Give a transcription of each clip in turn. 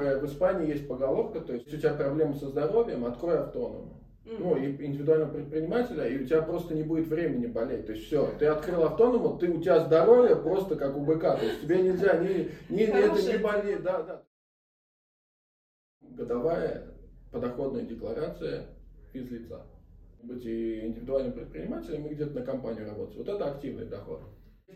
первое, в Испании есть поголовка, то есть если у тебя проблемы со здоровьем, открой автоному. Ну, и индивидуального предпринимателя, и у тебя просто не будет времени болеть. То есть все, ты открыл автоному, ты, у тебя здоровье просто как у быка. То есть тебе нельзя ни, ни это не болеть. Да, да. Годовая подоходная декларация физлица. Быть и индивидуальным предпринимателем, и где-то на компанию работать. Вот это активный доход.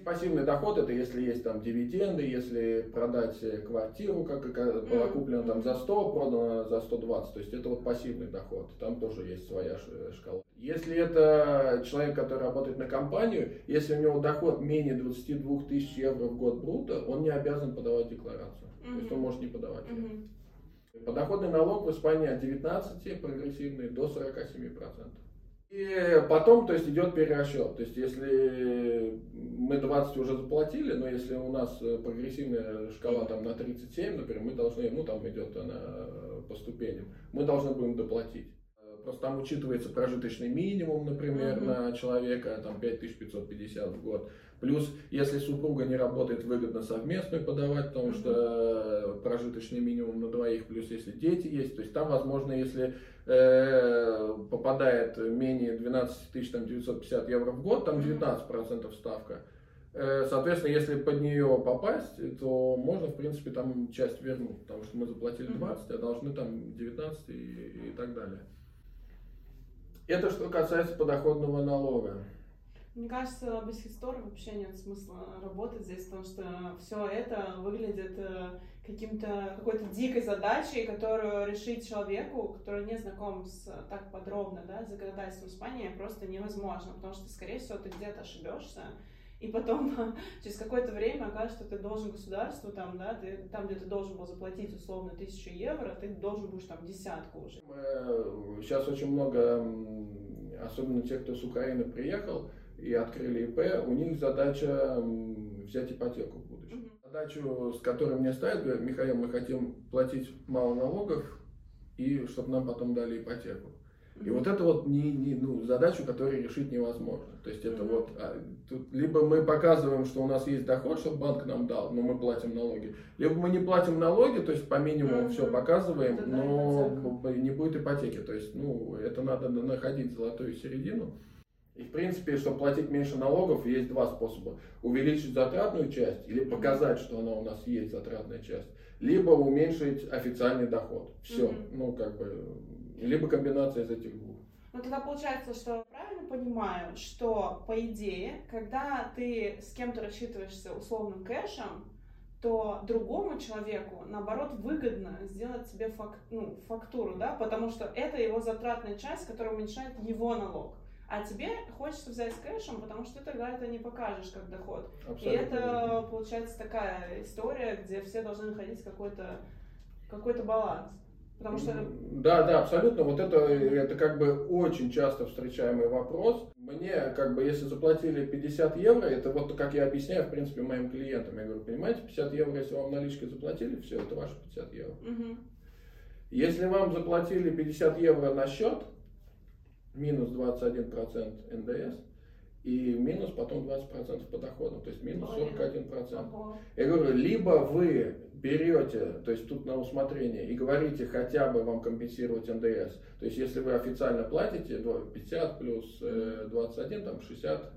Пассивный доход это если есть там дивиденды, если продать квартиру, как была куплена там за 100, продана за 120. То есть это вот пассивный доход. Там тоже есть своя шкала. Если это человек, который работает на компанию, если у него доход менее 22 тысяч евро в год брута, он не обязан подавать декларацию. Mm-hmm. То есть он может не подавать. Mm-hmm. Подоходный налог в Испании от 19 прогрессивный до 47 процентов. И потом, то есть, идет перерасчет. То есть, если мы 20 уже заплатили, но если у нас прогрессивная шкала там на 37, например, мы должны, ну там идет она по ступеням, мы должны будем доплатить. Просто там учитывается прожиточный минимум, например, mm-hmm. на человека, там 5550 в год. Плюс, если супруга не работает, выгодно совместную подавать, потому mm-hmm. что прожиточный минимум на двоих, плюс если дети есть. То есть там, возможно, если э, попадает менее 12 тысяч, там, 950 евро в год, там 19% ставка. Э, соответственно, если под нее попасть, то можно, в принципе, там часть вернуть, потому что мы заплатили 20, а должны там 19 и, и так далее. Это что касается подоходного налога. Мне кажется, без хистора вообще нет смысла работать здесь, потому что все это выглядит э, каким-то какой-то дикой задачей, которую решить человеку, который не знаком с так подробно, да, законодательством Испании, просто невозможно, потому что, скорее всего, ты где-то ошибешься, и потом через какое-то время окажется, что ты должен государству, там, да, ты, там, где ты должен был заплатить условно тысячу евро, ты должен будешь там десятку уже. Сейчас очень много, особенно те, кто с Украины приехал, и открыли ИП, у них задача взять ипотеку в будущем. Угу. Задачу, с которой мне ставят, Михаил, мы хотим платить мало налогов, и чтобы нам потом дали ипотеку. И вот это вот не, не, ну, задачу, которую решить невозможно. То есть это вот, а, тут либо мы показываем, что у нас есть доход, чтобы банк нам дал, но мы платим налоги, либо мы не платим налоги, то есть по минимуму все показываем, но не будет ипотеки. То есть, ну, это надо находить золотую середину. И в принципе, чтобы платить меньше налогов, есть два способа. Увеличить затратную часть или показать, что она у нас есть, затратная часть. Либо уменьшить официальный доход. Все. Mm-hmm. Ну, как бы, либо комбинация из этих двух. Ну, тогда получается, что правильно понимаю, что по идее, когда ты с кем-то рассчитываешься условным кэшем, то другому человеку, наоборот, выгодно сделать себе фак, ну, фактуру, да, потому что это его затратная часть, которая уменьшает его налог. А тебе хочется взять с кэшем, потому что ты тогда это не покажешь как доход. Абсолютно. И это получается такая история, где все должны находить какой-то какой-то баланс. Потому что... Да, да, абсолютно. Вот это, это как бы очень часто встречаемый вопрос. Мне, как бы, если заплатили 50 евро, это вот как я объясняю, в принципе, моим клиентам. Я говорю, понимаете, 50 евро, если вам наличкой заплатили, все, это ваши 50 евро. Угу. Если вам заплатили 50 евро на счет, минус 21% НДС и минус потом 20% по доходам, то есть минус 41%. Я говорю, либо вы берете, то есть тут на усмотрение, и говорите, хотя бы вам компенсировать НДС. То есть если вы официально платите 50 плюс 21, э, там 60,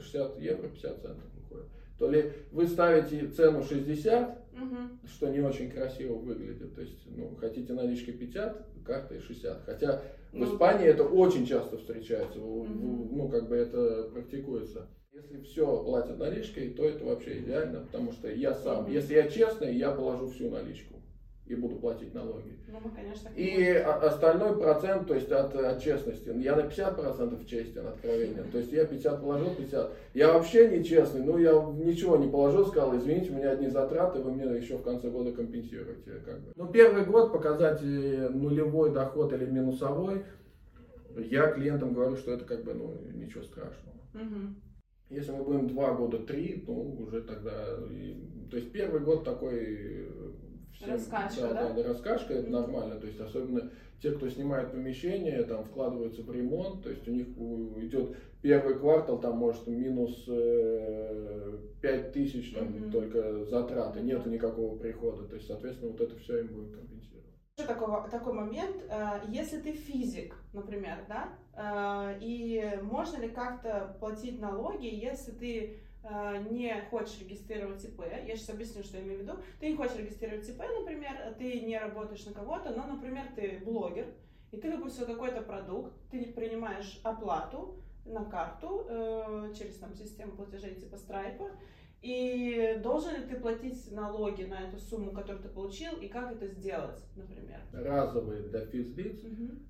60 евро 50 центов выходит. То ли вы ставите цену 60, угу. что не очень красиво выглядит. То есть, ну, хотите наличкой 50, картой 60. Хотя в ну Испании это очень часто встречается, угу. ну как бы это практикуется. Если все платят наличкой, то это вообще идеально, потому что я сам, если я честный, я положу всю наличку и буду платить налоги. Ну, мы, конечно, и остальной процент, то есть от, от честности, я на 50% честен, откровенен, то есть я 50 положил, 50. Я вообще не честный, ну я ничего не положил, сказал, извините, у меня одни затраты, вы мне еще в конце года компенсируете. Как бы. Ну первый год показать э, нулевой доход или минусовой, я клиентам говорю, что это как бы ну, ничего страшного. Угу. Если мы будем два года, три, ну уже тогда, и, то есть первый год такой 7, Раскачка, да, да? да, раскачка, это Мгм. нормально. То есть особенно те, кто снимает помещение, там вкладываются в ремонт, то есть у них идет первый квартал, там может минус э, 5 тысяч там Мгм. только затраты, нету никакого прихода. То есть, соответственно, вот это все им будет компенсировать. Еще такого, такой момент, э, если ты физик, например, да, э, и можно ли как-то платить налоги, если ты э, не хочешь регистрировать ИП, я сейчас объясню, что я имею в виду, ты не хочешь регистрировать ИП, например, ты не работаешь на кого-то, но, например, ты блогер, и ты выпустил какой-то продукт, ты принимаешь оплату на карту э, через там, систему платежей типа Stripe, и должен ли ты платить налоги на эту сумму, которую ты получил, и как это сделать, например? Разовые для физлиц,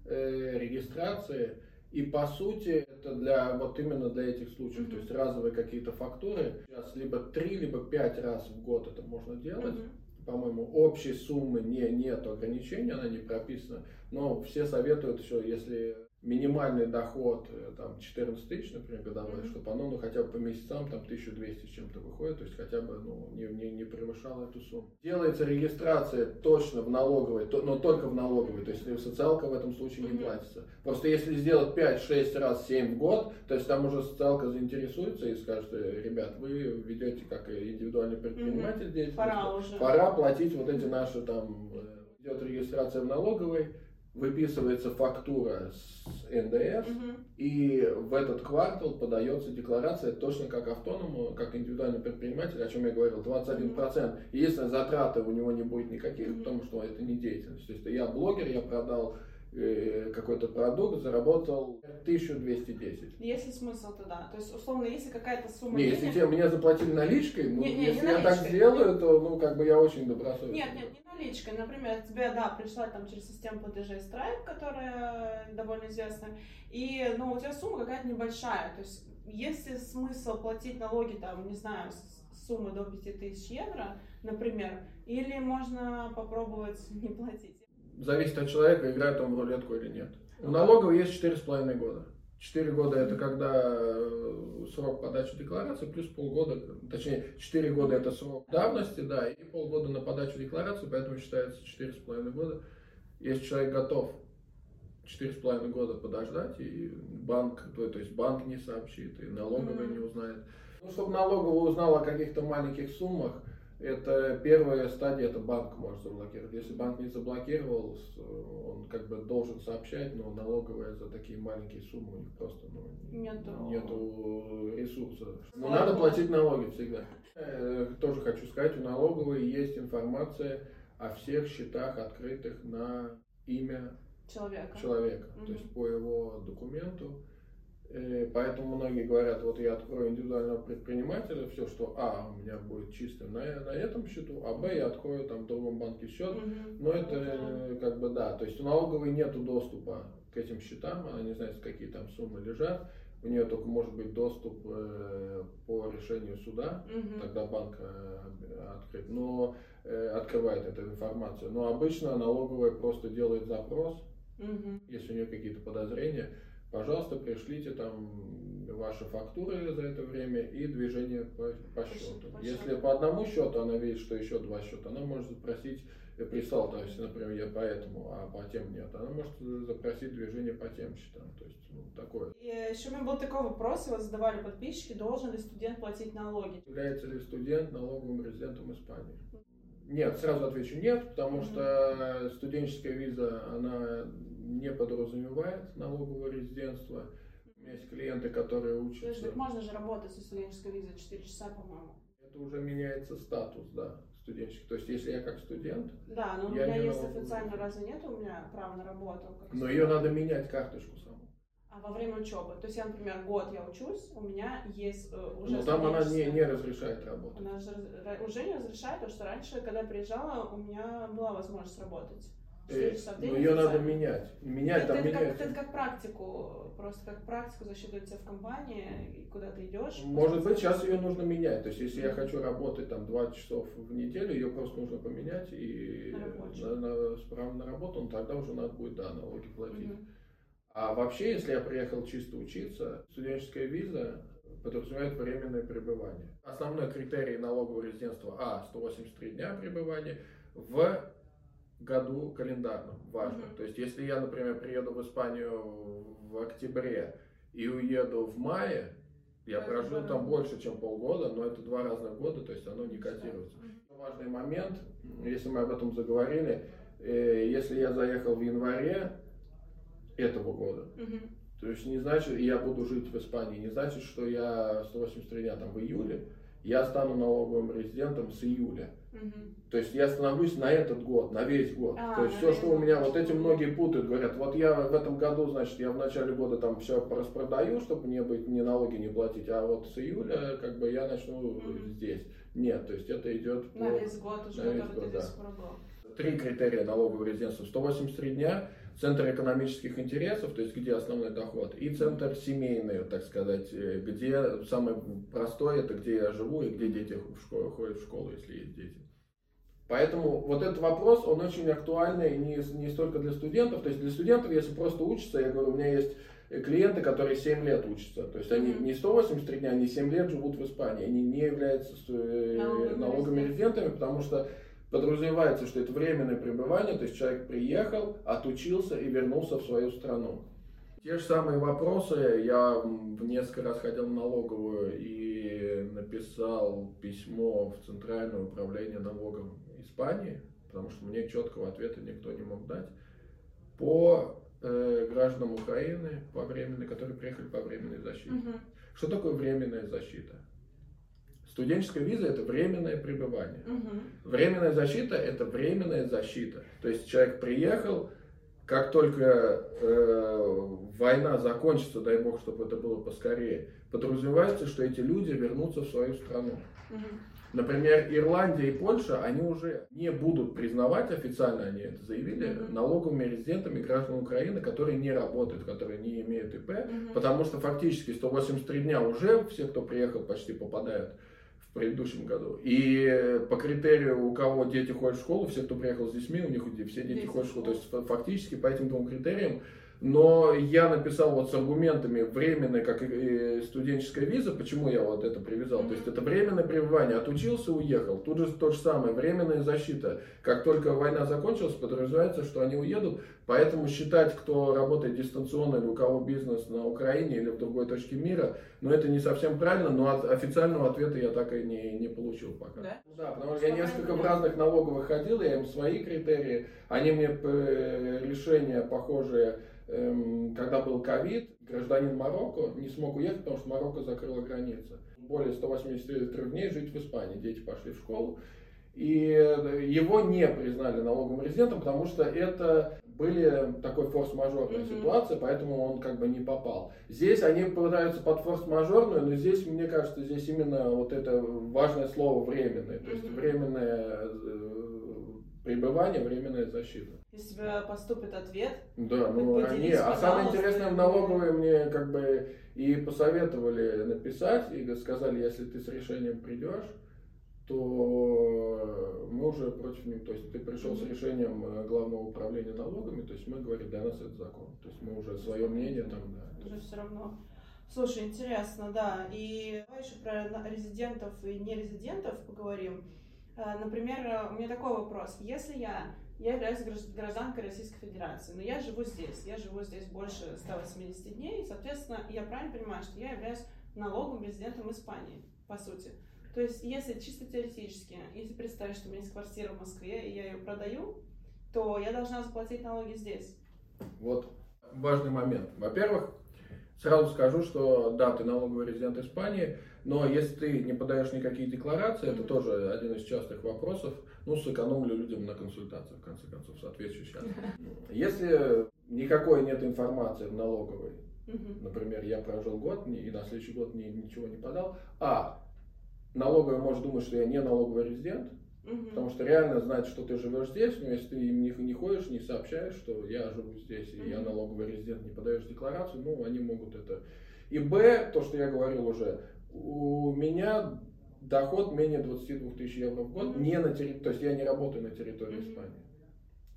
э, регистрации. И по сути это для вот именно для этих случаев, Мгм. то есть разовые какие-то фактуры. Сейчас либо три, либо пять раз в год это можно делать. Мгм. По-моему, общей суммы не, нет ограничения, она не прописана. Но все советуют еще, если минимальный доход э, там 14 тысяч, например, годовой, Мгм. чтобы оно ну, хотя бы по месяцам там 1200 с чем-то выходит, то есть хотя бы ну, не, не, не превышало эту сумму. Делается регистрация точно в налоговой, то- но только в налоговой, то есть социалка в этом случае не Мгм. платится. Просто если сделать 5-6 раз 7 в год, то есть там уже социалка заинтересуется и скажет, «Э, ребят, вы ведете как индивидуальный предприниматель деятельность, Пора уже. пора платить вот эти наши там, э, идет регистрация в налоговой, выписывается фактура с НДС, Мгм. и в этот квартал подается декларация точно как автоному, как индивидуальный предприниматель, о чем я говорил, 21%. И если затраты у него не будет никаких, Мгм. потому что это не деятельность. То есть я блогер, я продал какой-то продукт, заработал 1210. Есть ли смысл тогда? То есть, условно, если какая-то сумма Не, если денег- тебе мне заплатили наличкой, ну, Не, не, не если я так наличкой. сделаю, то, ну, как бы я очень добросовестный. Нет, нет, не наличкой. Например, тебе, да, пришла там через систему платежей Stripe, которая довольно известная, и, ну, у тебя сумма какая-то небольшая. То есть, есть ли смысл платить налоги, там, не знаю, суммы до 5000 евро, например, или можно попробовать не платить? Зависит от человека, играет он в рулетку или нет. У налоговой есть четыре с половиной года. Четыре года это когда э, срок подачи декларации, плюс полгода, точнее, четыре года это срок давности, да, и полгода на подачу декларации, поэтому считается четыре с половиной года. Если человек готов четыре с половиной года подождать, и банк, то, то есть банк не сообщит, и налоговая Мгм. не узнает. Ну, чтобы налоговая узнала о каких-то маленьких суммах, это первая стадия, это банк может заблокировать. Если банк не заблокировал, он как бы должен сообщать, но налоговая за такие маленькие суммы у них просто ну, Нету. нету ресурса. Но Сложно. надо платить налоги всегда. Э, Тоже хочу сказать, у налоговой есть информация о всех счетах, открытых на имя Человека. человека, Мгм. то есть по его документу. Э, Поэтому многие говорят, вот я открою индивидуального предпринимателя, все, что А у меня будет чистым на, на этом счету, а Б я открою там в другом банке счет. Мгм. Но это Да. э, как бы да, то есть у налоговой нет доступа к этим счетам, она не знает, какие там суммы лежат. У нее только может быть доступ э, по решению суда, Мгм. тогда банк э, открыт, но э, открывает эту информацию. Но обычно налоговая просто делает запрос, Мгм. если у нее какие-то подозрения, пожалуйста, пришлите там ваши фактуры за это время и движение по, по счету. по Если по одному счету она видит, что еще два счета, она может запросить прислал, то есть, например, я по этому, а по тем нет. Она может запросить движение по тем счетам. То есть, ну, такое. И еще у меня был такой вопрос, его задавали подписчики, должен ли студент платить налоги? Является ли студент налоговым резидентом Испании? Нет, сразу отвечу нет, потому Мгм. что студенческая виза, она не подразумевает налоговое резидентство. У меня есть клиенты, которые Слушай, учатся. так можно же работать со студенческой визой 4 часа, по-моему. Это уже меняется статус, да, студенческий. То есть, если я как студент, Да, но у меня есть налоговый. официально, разве нет у меня права на работу? как но студент? ее надо менять карточку саму. А во время учебы? То есть я, например, год я учусь, у меня есть э, уже Но там она не, не разрешает работать. Она же уже не разрешает, потому что раньше, когда приезжала, у меня была возможность работать. Четыре Э, часа в Но ее надо менять. Менять Это, там это как, меняется. это как практику, просто как практику засчитывают тебя в компании, и куда ты идешь. Может быть, сейчас ее нужно менять. То есть, если я хочу работать там 20 часов в неделю, ее просто нужно поменять и На на, на- с правом на работу, ну, тогда уже надо будет, да, налоги платить. Мгм. А вообще, если я приехал чисто учиться, студенческая виза подразумевает временное пребывание. Основной критерий налогового резидентства А – 183 дня пребывания, в году календарном, важно. Мгм. То есть, если я, например, приеду в Испанию в октябре и уеду в мае, я прожил здорово. там больше, чем полгода, но это два разных года, то есть оно не котируется. Мгм. Важный момент, если мы об этом заговорили, э, если я заехал в январе этого года, Мгм. то есть не значит, я буду жить в Испании, не значит, что я 183 дня там в июле, я стану налоговым резидентом с июля. Мгм. То есть я становлюсь на этот год, на весь год. А, То есть все, что у меня, вот эти многие путают, говорят, вот я в этом году, значит, я в начале года там все распродаю, чтобы не быть, ни налоги не платить, а вот с июля как бы я начну Мгм. здесь. Нет, то есть это идет На по- весь год уже, на весь год, да. Три критерия налогового резидентства. 183 дня, центр экономических интересов, то есть где основной доход, и центр семейный, так сказать, э, где самый простой, это где я живу и где дети в школу, ходят в школу, если есть дети. Поэтому вот этот вопрос, он очень актуальный не, не столько для студентов, то есть для студентов, если просто учатся, я говорю, у меня есть э, клиенты, которые 7 лет учатся, то есть они не 183 дня, они 7 лет живут в Испании, они не являются э, Налоговыми резидентами, потому что подразумевается, что это временное пребывание, то есть человек приехал, отучился и вернулся в свою страну. Те же самые вопросы, я несколько раз ходил в налоговую и написал письмо в Центральное управление налогом Испании, потому что мне четкого ответа никто не мог дать, по э, гражданам Украины, по временной, которые приехали по временной защите. Мгм. Что такое временная защита? Студенческая виза это временное пребывание. Мгм. Временная защита это временная защита. То есть человек приехал, как только э, война закончится, дай бог, чтобы это было поскорее, подразумевается, что эти люди вернутся в свою страну. Мгм. Например, Ирландия и Польша, они уже не будут признавать, официально они это заявили, Мгм. налоговыми резидентами граждан Украины, которые не работают, которые не имеют ИП, Мгм. Потому что фактически 183 дня уже все, кто приехал, почти попадают в предыдущем году. И по критерию, у кого дети ходят в школу, все, кто приехал с детьми, у них все дети Дети ходят в школу. То есть фа- фактически по этим двум критериям. Но я написал вот с аргументами временной, как и студенческая виза, почему я вот это привязал. То есть это временное пребывание, отучился, уехал. Тут же то же самое, временная защита. Как только война закончилась, подразумевается, что они уедут. Поэтому считать, кто работает дистанционно или у кого бизнес на Украине или в другой точке мира, ну это не совсем правильно, но от- официального ответа я так и не, не получил пока. Да? Да, потому что я несколько в разных налоговых ходил, я им свои критерии, они мне э, решения похожие, когда был ковид, гражданин Марокко не смог уехать, потому что Марокко закрыла границы. Более 183 дней жить в Испании, дети пошли в школу. И э, его не признали налоговым резидентом, потому что это были такой форс-мажорная Мгм. ситуация, поэтому он как бы не попал. Здесь они пытаются под форс-мажорную, но здесь, мне кажется, здесь именно вот это важное слово временное, то есть временное э, пребывание, временная защита. Если тебе поступит ответ, Да, ну они, а самое интересное, в налоговые мне как бы и посоветовали написать, и сказали, если ты с решением придешь, то мы уже против них, то есть ты пришел с Мгм. решением э, главного управления налогами, то есть мы говорим, для нас это закон, то есть мы уже свое мнение там, да. уже все равно. Слушай, интересно, да. И давай еще про резидентов и нерезидентов поговорим. Э, Например, э, у меня такой вопрос. Если я, я являюсь гражд- гражданкой Российской Федерации, но я живу здесь, я живу здесь больше 180 дней, соответственно, я правильно понимаю, что я являюсь налоговым резидентом Испании, по сути. То есть, если чисто теоретически, если представить, что у меня есть квартира в Москве, и я ее продаю, то я должна заплатить налоги здесь. Вот важный момент. Во-первых, сразу скажу, что да, ты налоговый резидент Испании, но если ты не подаешь никакие декларации, это тоже один из частых вопросов, ну, сэкономлю людям на консультациях, в конце концов, соответствующих. Если никакой нет информации в налоговой, например, я прожил год и на следующий год ни- ничего не подал, а налоговая может думать, что я не налоговый резидент. Потому что реально знать, что ты живешь здесь, но если ты им не, не ходишь, не сообщаешь, что я живу здесь, и я налоговый резидент, не подаешь декларацию, ну, они могут это. И Б, то, что я говорил уже, у меня доход менее 22 тысяч евро в год, Мгм. не на территории, то есть я не работаю на территории Мгм. Испании.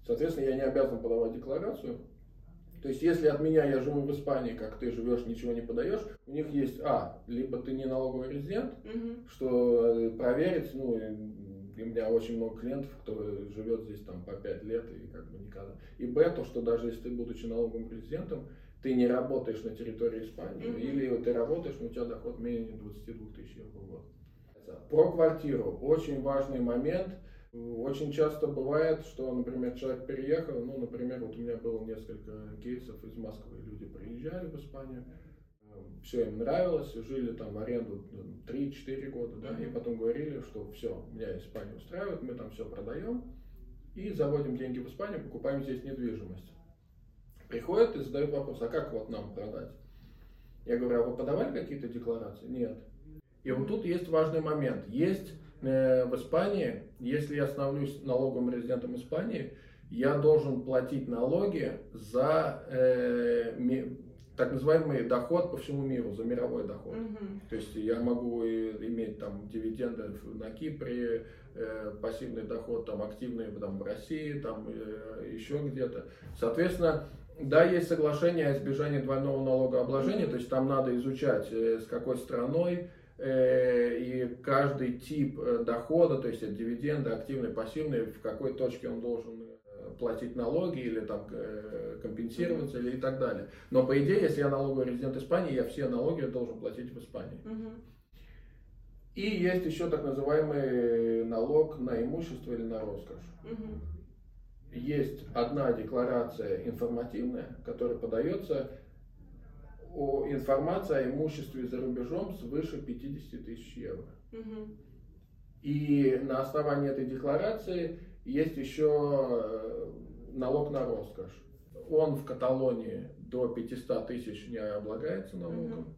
Соответственно, я не обязан подавать декларацию. То есть, если от меня я живу в Испании, как ты живешь, ничего не подаешь, у них есть, а, либо ты не налоговый резидент, Мгм. что э, проверить, ну, э, у меня очень много клиентов, кто живет здесь там по 5 лет и как бы никогда. И Б, то, что даже если ты, будучи налоговым резидентом, ты не работаешь на территории Испании, mm-hmm. или ты работаешь, но у тебя доход менее 22 тысяч евро в год. Про квартиру. Очень важный момент. Очень часто бывает, что, например, человек переехал, ну, например, вот у меня было несколько кейсов из Москвы, люди приезжали в Испанию, все им нравилось, жили там в аренду 3-4 года, да, и потом говорили, что все, меня Испания устраивает, мы там все продаем и заводим деньги в Испанию, покупаем здесь недвижимость. Приходят и задают вопрос, а как вот нам продать? Я говорю, а вы подавали какие-то декларации? Нет. И вот тут есть важный момент. Есть э, в Испании, если я становлюсь налоговым резидентом Испании, я должен платить налоги за э, так называемый доход по всему миру, за мировой доход. Mm-hmm. То есть я могу иметь там дивиденды на Кипре, э, пассивный доход там активный там, в России, там э, еще где-то. Соответственно, да, есть соглашение о избежании двойного налогообложения, mm-hmm. то есть там надо изучать, э, с какой страной, э, и каждый тип э, дохода, то есть это дивиденды, активный, пассивный, в какой точке он должен платить налоги или там компенсироваться или и так далее. Но по идее, если я налоговый резидент Испании, я все налоги должен платить в Испании. И есть еще так называемый налог на имущество или на роскошь. Есть одна декларация информативная, которая подается о информации о имуществе за рубежом свыше 50 тысяч евро. И на основании этой декларации есть еще э, налог на роскошь. Он в Каталонии до 500 тысяч не облагается налогом. Угу.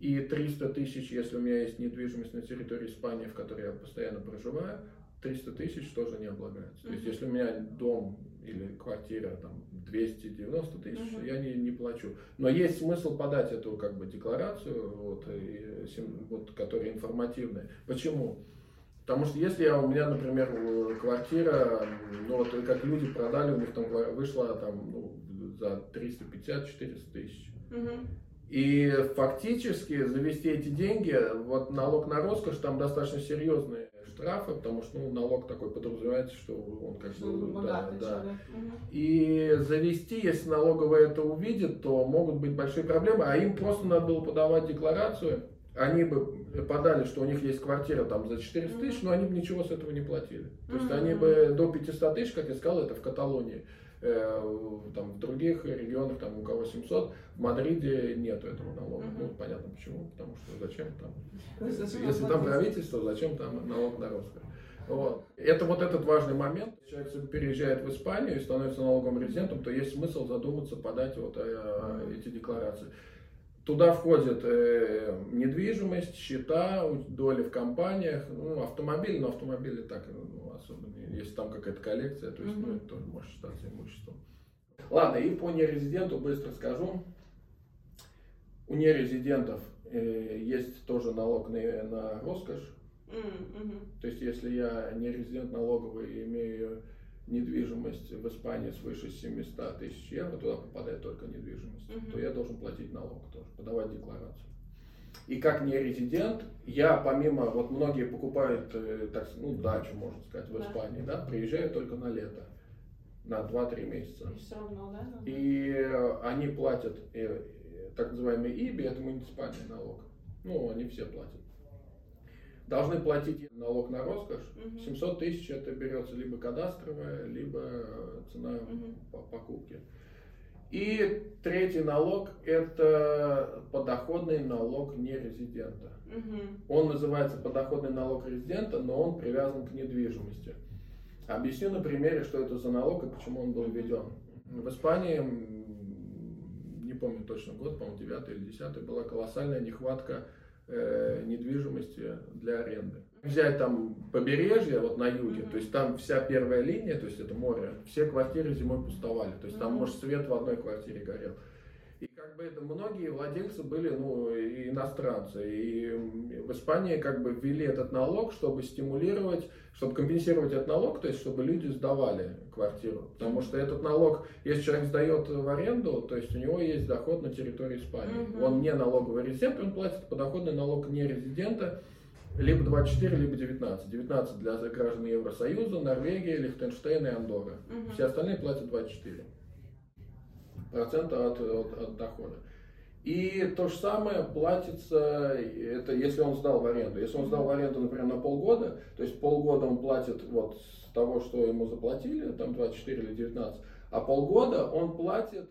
И 300 тысяч, если у меня есть недвижимость на территории Испании, в которой я постоянно проживаю, 300 тысяч тоже не облагается. Uh-huh. То есть, если у меня дом или квартира там 290 тысяч, uh-huh. я не, не плачу. Но есть смысл подать эту как бы декларацию, вот, и, вот, которая информативная. Почему? Потому что если я, у меня, например, квартира, ну вот как люди продали, у них там вышла там ну, за 350-400 тысяч. Угу. И фактически завести эти деньги, вот налог на роскошь, там достаточно серьезные штрафы, потому что ну, налог такой подразумевается, что он как бы... Да, да. Угу. И завести, если налоговая это увидит, то могут быть большие проблемы, а им просто надо было подавать декларацию, они бы подали, что у них есть квартира там за 400 тысяч, но они бы ничего с этого не платили. То есть они бы до 500 тысяч, как я сказал, это в Каталонии. Э, там, в других регионах, там, у кого 700, в Мадриде нет этого налога. Uh-huh. Ну, понятно почему, потому что зачем там, если там правительство, зачем там налог на роскошь. Вот. Это вот этот важный момент. Человек переезжает в Испанию и становится налоговым резидентом, то есть смысл задуматься, подать вот э, эти декларации. Туда входит э, недвижимость, счета, доли в компаниях, ну, автомобили, но автомобили так ну, особо не. Если какая-то коллекция, то есть mm-hmm. ну, это тоже может считаться имуществом. Ладно, и по нерезиденту быстро скажу. У нерезидентов э, есть тоже налог на, на роскошь. Mm-hmm. То есть, если я не резидент налоговый и имею недвижимость в Испании свыше 700 тысяч евро, туда попадает только недвижимость, угу. то я должен платить налог тоже, подавать декларацию. И как не резидент, я помимо, вот многие покупают, э, так, ну, дачу, можно сказать, в Испании, да, да приезжают только на лето, на 2-3 месяца. И все равно, да? И они платят э, так называемый ИБИ, это муниципальный налог. Ну, они все платят должны платить налог на роскошь. Угу. 700 тысяч это берется либо кадастровая, либо цена угу. покупки. И третий налог это подоходный налог нерезидента. Угу. Он называется подоходный налог резидента, но он привязан к недвижимости. Объясню на примере, что это за налог и почему он был введен. В Испании, не помню точно год, по-моему, 9 или 10 была колоссальная нехватка э, недвижимости для аренды. Взять там побережье, вот на юге, mm-hmm. то есть там вся первая линия, то есть это море, все квартиры зимой пустовали, то есть mm-hmm. там, может, свет в одной квартире горел. Как бы это многие владельцы были ну, иностранцы. И в Испании как бы ввели этот налог, чтобы стимулировать, чтобы компенсировать этот налог, то есть чтобы люди сдавали квартиру. Потому что этот налог, если человек сдает в аренду, то есть у него есть доход на территории Испании. Угу. Он не налоговый резидент, он платит подоходный налог не резидента. Либо 24, либо 19. 19 для граждан Евросоюза, Норвегия, Лихтенштейн и Андорра. Мгм. Все остальные платят 24 процента от, от, от дохода. И то же самое платится, это если он сдал в аренду. Если он сдал в аренду, например, на полгода, то есть полгода он платит вот с того, что ему заплатили, там 24 или 19, а полгода он платит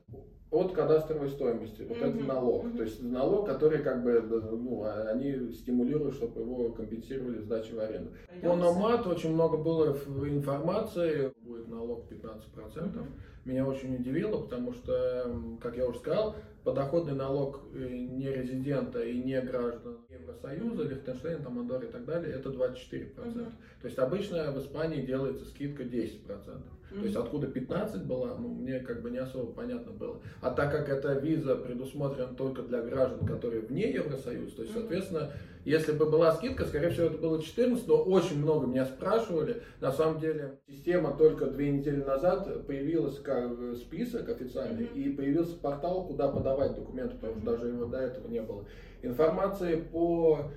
от кадастровой стоимости. Вот это Мгм, налог. мгм. То есть налог, который как бы, ну, они стимулируют, чтобы его компенсировали сдачей в аренду. По. Номад очень много было информации, будет налог 15%. Меня очень удивило, потому что, м, как я уже сказал, подоходный налог э, не резидента и не граждан Евросоюза, Лихтенштейн, там, Андорра и так далее, это 24%. Мгм. То есть обычно в Испании делается скидка 10%. То есть откуда 15 была, ну, мне как бы не особо понятно было. А так как эта виза предусмотрена только для граждан, которые вне Евросоюза, то есть, соответственно, если бы была скидка, скорее всего, это было 14, но очень много меня спрашивали. На самом деле, система только две недели назад появилась как список официальный, Мгм. и появился портал, куда подавать документы, потому что даже его до этого не было. Информации по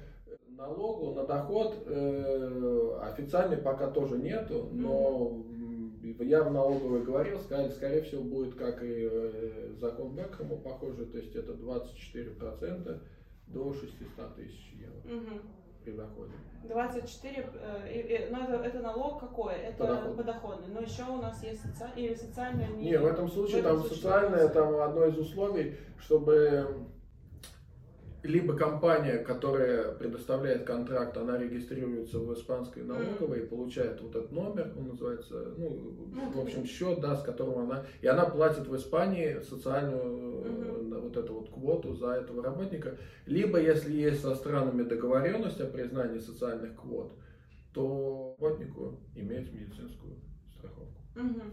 налогу на доход э, официальной пока тоже нету, но я в налоговой говорил, сказали, скорее всего будет как и э, закон Бекхэма похоже, то есть это 24% до 600 тысяч евро Мгм. при доходе. 24, э, и- ну это, это налог какой? Это Подоходный. подоходный. Но еще у нас есть соци... или социальный. Не, в этом случае в этом там случае социальное, социальное. там одно из условий, чтобы либо компания, которая предоставляет контракт, она регистрируется в испанской налоговой и получает вот этот номер, он называется, ну, в общем, счет, да, с которого она, и она платит в Испании социальную э, вот эту вот квоту за этого работника. Либо, если есть со странами договоренность о признании социальных квот, то работнику иметь медицинскую страховку. Мгм.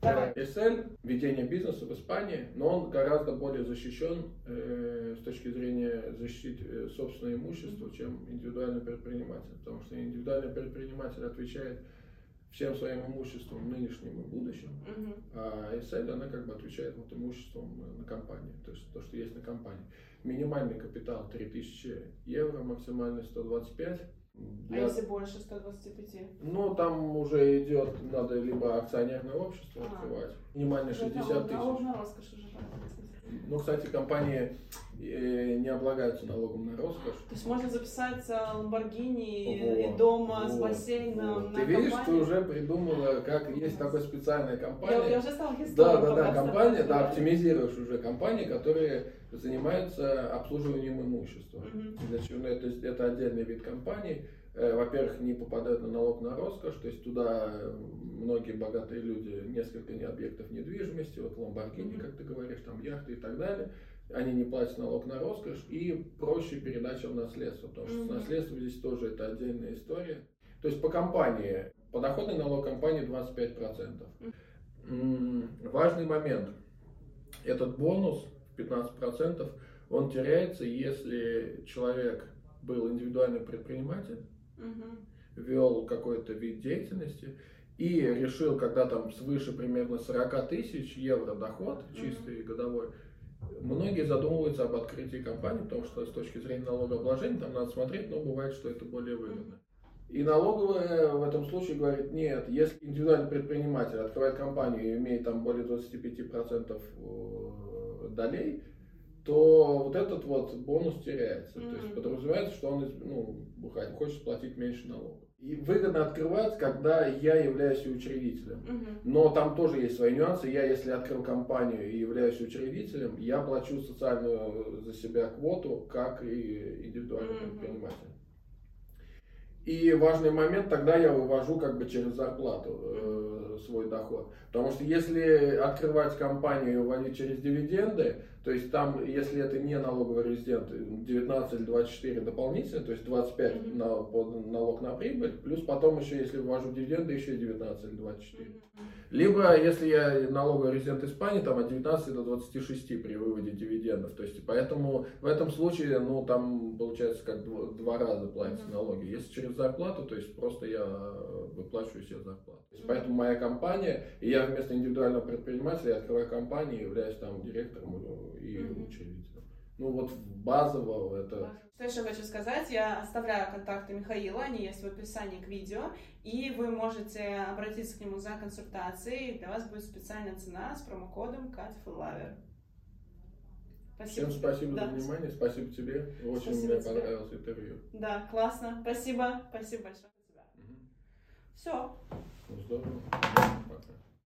SL. Давай. СЛ – ведение бизнеса в Испании, но он гораздо более защищен э, с точки зрения защитить э, собственное имущество, чем индивидуальный предприниматель. Потому что индивидуальный предприниматель отвечает всем своим имуществом нынешним и будущим, а СЛ, она как бы отвечает вот имуществом э, на компании, то есть то, что есть на компании. Минимальный капитал 3000 евро, максимальный 125. А Для- если больше 125? ну, там уже идет, надо либо акционерное общество А. открывать, минимально 60 Налог тысяч. на роскошь уже. Ну, кстати, компании э, не облагаются налогом на роскошь. То есть можно записать Ламборгини и- и Вот, с бассейном вот. на Ты видишь, ты уже придумала, как есть такая специальная Я, компания. я уже стала Да, да, да, компания, да, оптимизируешь уже компании, которые занимаются обслуживанием имущества. Мгм. Для чего? Ну, это, это отдельный вид компаний. Э, Во-первых, не попадают на налог на роскошь, то есть туда э, многие богатые люди, несколько не объектов недвижимости, вот Ламборгини, как ты говоришь, там яхты и так далее, они не платят налог на роскошь и проще передача в наследство, потому что с Мгм. наследством здесь тоже это отдельная история. То есть по компании, подоходный налог компании 25%. М, Важный момент. Этот бонус 15%, он теряется, если человек был индивидуальный предприниматель, Мгм. вел какой-то вид деятельности и решил, когда там свыше примерно 40 тысяч евро доход, чистый годовой, многие задумываются об открытии компании, потому что с точки зрения налогообложения там надо смотреть, но бывает, что это более выгодно. И налоговая в этом случае говорит, нет, если индивидуальный предприниматель открывает компанию и имеет там более 25% э, долей, то вот этот вот бонус теряется. То есть подразумевается, что он ну, хочет платить меньше налогов. И выгодно открывать, когда я являюсь учредителем. Мгм. Но там тоже есть свои нюансы. Я, если открыл компанию и являюсь учредителем, я плачу социальную за себя квоту, как и индивидуальный Мгм. предприниматель. И важный момент, тогда я вывожу как бы через зарплату э, свой доход. Потому что если открывать компанию и выводить через дивиденды, то есть там, если это не налоговый резидент, 19 или 24 дополнительно, то есть 25 Мгм. на, под налог на прибыль, плюс потом еще, если вывожу дивиденды, еще 19 или 24. Мгм. Либо, если я налоговый резидент Испании, там от 19 до 26 при выводе дивидендов. То есть, поэтому в этом случае, ну, там получается как дв- два раза платятся Мгм. налоги. Если через зарплату, то есть просто я выплачиваю себе зарплату. Мгм. поэтому моя компания, и я вместо индивидуального предпринимателя открываю компанию, являюсь там директором и Мгм. учредителем. Ну вот базового это... Что еще хочу сказать, я оставляю контакты Михаила, они есть в описании к видео, и вы можете обратиться к нему за консультацией, для вас будет специальная цена с промокодом CatFoodLover. Спасибо. Всем спасибо да. за внимание, спасибо тебе, очень спасибо мне тебе. понравилось интервью. Да, классно, спасибо, спасибо большое. Угу. Все. Ну, здорово. Пока.